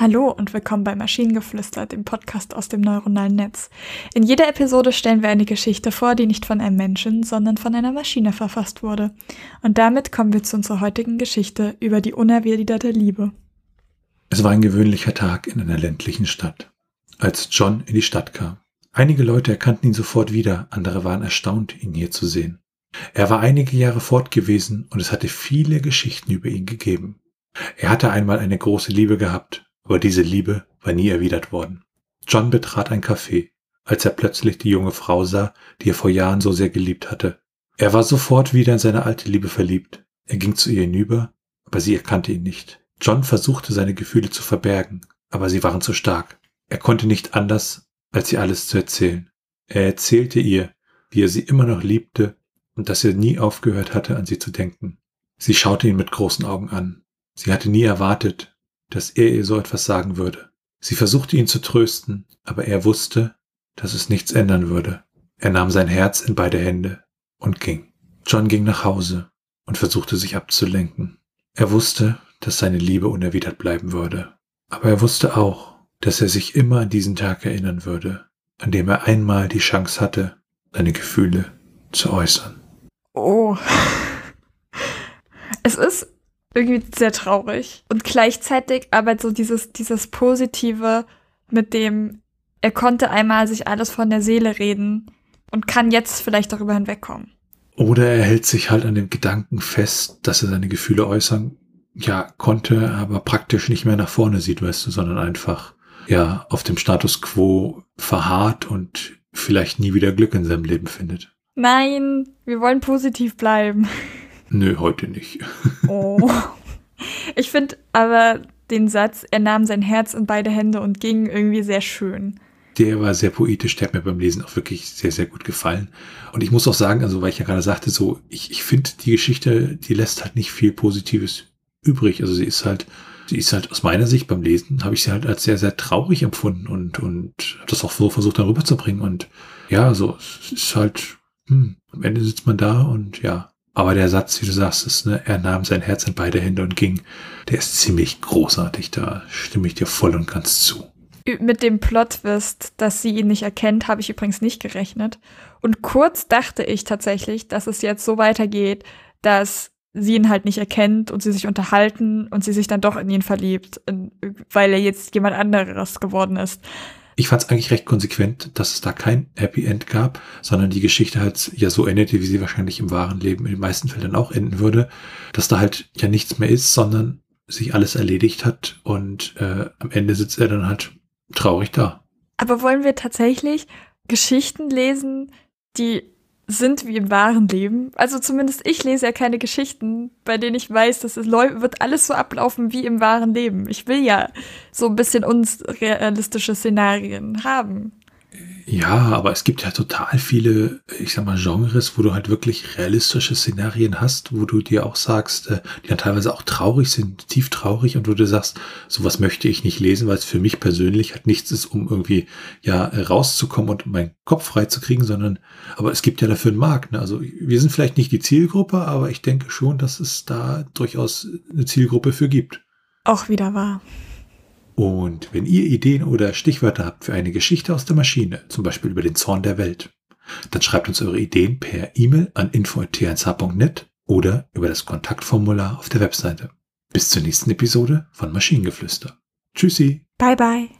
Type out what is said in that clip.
Hallo und willkommen bei Maschinengeflüster, dem Podcast aus dem neuronalen Netz. In jeder Episode stellen wir eine Geschichte vor, die nicht von einem Menschen, sondern von einer Maschine verfasst wurde. Und damit kommen wir zu unserer heutigen Geschichte über die unerwiderte Liebe. Es war ein gewöhnlicher Tag in einer ländlichen Stadt, als John in die Stadt kam. Einige Leute erkannten ihn sofort wieder, andere waren erstaunt, ihn hier zu sehen. Er war einige Jahre fort gewesen und es hatte viele Geschichten über ihn gegeben. Er hatte einmal eine große Liebe gehabt, aber diese Liebe war nie erwidert worden. John betrat ein Café, als er plötzlich die junge Frau sah, die er vor Jahren so sehr geliebt hatte. Er war sofort wieder in seine alte Liebe verliebt. Er ging zu ihr hinüber, aber sie erkannte ihn nicht. John versuchte seine Gefühle zu verbergen, aber sie waren zu stark. Er konnte nicht anders, als ihr alles zu erzählen. Er erzählte ihr, wie er sie immer noch liebte und dass er nie aufgehört hatte, an sie zu denken. Sie schaute ihn mit großen Augen an. Sie hatte nie erwartet, dass er ihr so etwas sagen würde. Sie versuchte ihn zu trösten, aber er wusste, dass es nichts ändern würde. Er nahm sein Herz in beide Hände und ging. John ging nach Hause und versuchte sich abzulenken. Er wusste, dass seine Liebe unerwidert bleiben würde. Aber er wusste auch, dass er sich immer an diesen Tag erinnern würde, an dem er einmal die Chance hatte, seine Gefühle zu äußern. Oh. Es ist irgendwie sehr traurig. Und gleichzeitig aber so dieses, dieses Positive mit dem, er konnte einmal sich alles von der Seele reden und kann jetzt vielleicht darüber hinwegkommen. Oder er hält sich halt an dem Gedanken fest, dass er seine Gefühle äußern, ja, konnte, aber praktisch nicht mehr nach vorne sieht, weißt du, sondern einfach, ja, auf dem Status quo verharrt und vielleicht nie wieder Glück in seinem Leben findet. Nein, wir wollen positiv bleiben. Nö, heute nicht. Oh. Ich finde aber den Satz, er nahm sein Herz in beide Hände und ging irgendwie sehr schön. Der war sehr poetisch, der hat mir beim Lesen auch wirklich sehr, sehr gut gefallen. Und ich muss auch sagen, also weil ich ja gerade sagte, so, ich, ich finde die Geschichte, die lässt halt nicht viel Positives übrig. Also sie ist halt, sie ist halt aus meiner Sicht beim Lesen, habe ich sie halt als sehr, sehr traurig empfunden und, und habe das auch so versucht darüber zu bringen. Und ja, so, es ist halt, hm, am Ende sitzt man da und ja, aber der Satz, wie du sagst, ist, ne, er nahm sein Herz in beide Hände und ging, der ist ziemlich großartig. Da stimme ich dir voll und ganz zu. Mit dem Plot-Twist, dass sie ihn nicht erkennt, habe ich übrigens nicht gerechnet. Und kurz dachte ich tatsächlich, dass es jetzt so weitergeht, dass sie ihn halt nicht erkennt und sie sich unterhalten und sie sich dann doch in ihn verliebt, weil er jetzt jemand anderes geworden ist. Ich fand es eigentlich recht konsequent, dass es da kein Happy End gab, sondern die Geschichte halt ja so endete, wie sie wahrscheinlich im wahren Leben in den meisten Fällen auch enden würde, dass da halt ja nichts mehr ist, sondern sich alles erledigt hat und äh, am Ende sitzt er dann halt traurig da. Aber wollen wir tatsächlich Geschichten lesen, die sind wie im wahren Leben. Also zumindest ich lese ja keine Geschichten, bei denen ich weiß, dass es wird alles so ablaufen wie im wahren Leben. Ich will ja so ein bisschen unrealistische Szenarien haben. Ja, aber es gibt ja total viele, ich sag mal, Genres, wo du halt wirklich realistische Szenarien hast, wo du dir auch sagst, äh, die dann teilweise auch traurig sind, tief traurig und wo du sagst, sowas möchte ich nicht lesen, weil es für mich persönlich halt nichts ist, um irgendwie ja rauszukommen und meinen Kopf frei zu kriegen, sondern, aber es gibt ja dafür einen Markt. Ne? Also wir sind vielleicht nicht die Zielgruppe, aber ich denke schon, dass es da durchaus eine Zielgruppe für gibt. Auch wieder wahr. Und wenn ihr Ideen oder Stichwörter habt für eine Geschichte aus der Maschine, zum Beispiel über den Zorn der Welt, dann schreibt uns eure Ideen per E-Mail an info.t1h.net oder über das Kontaktformular auf der Webseite. Bis zur nächsten Episode von Maschinengeflüster. Tschüssi. Bye bye.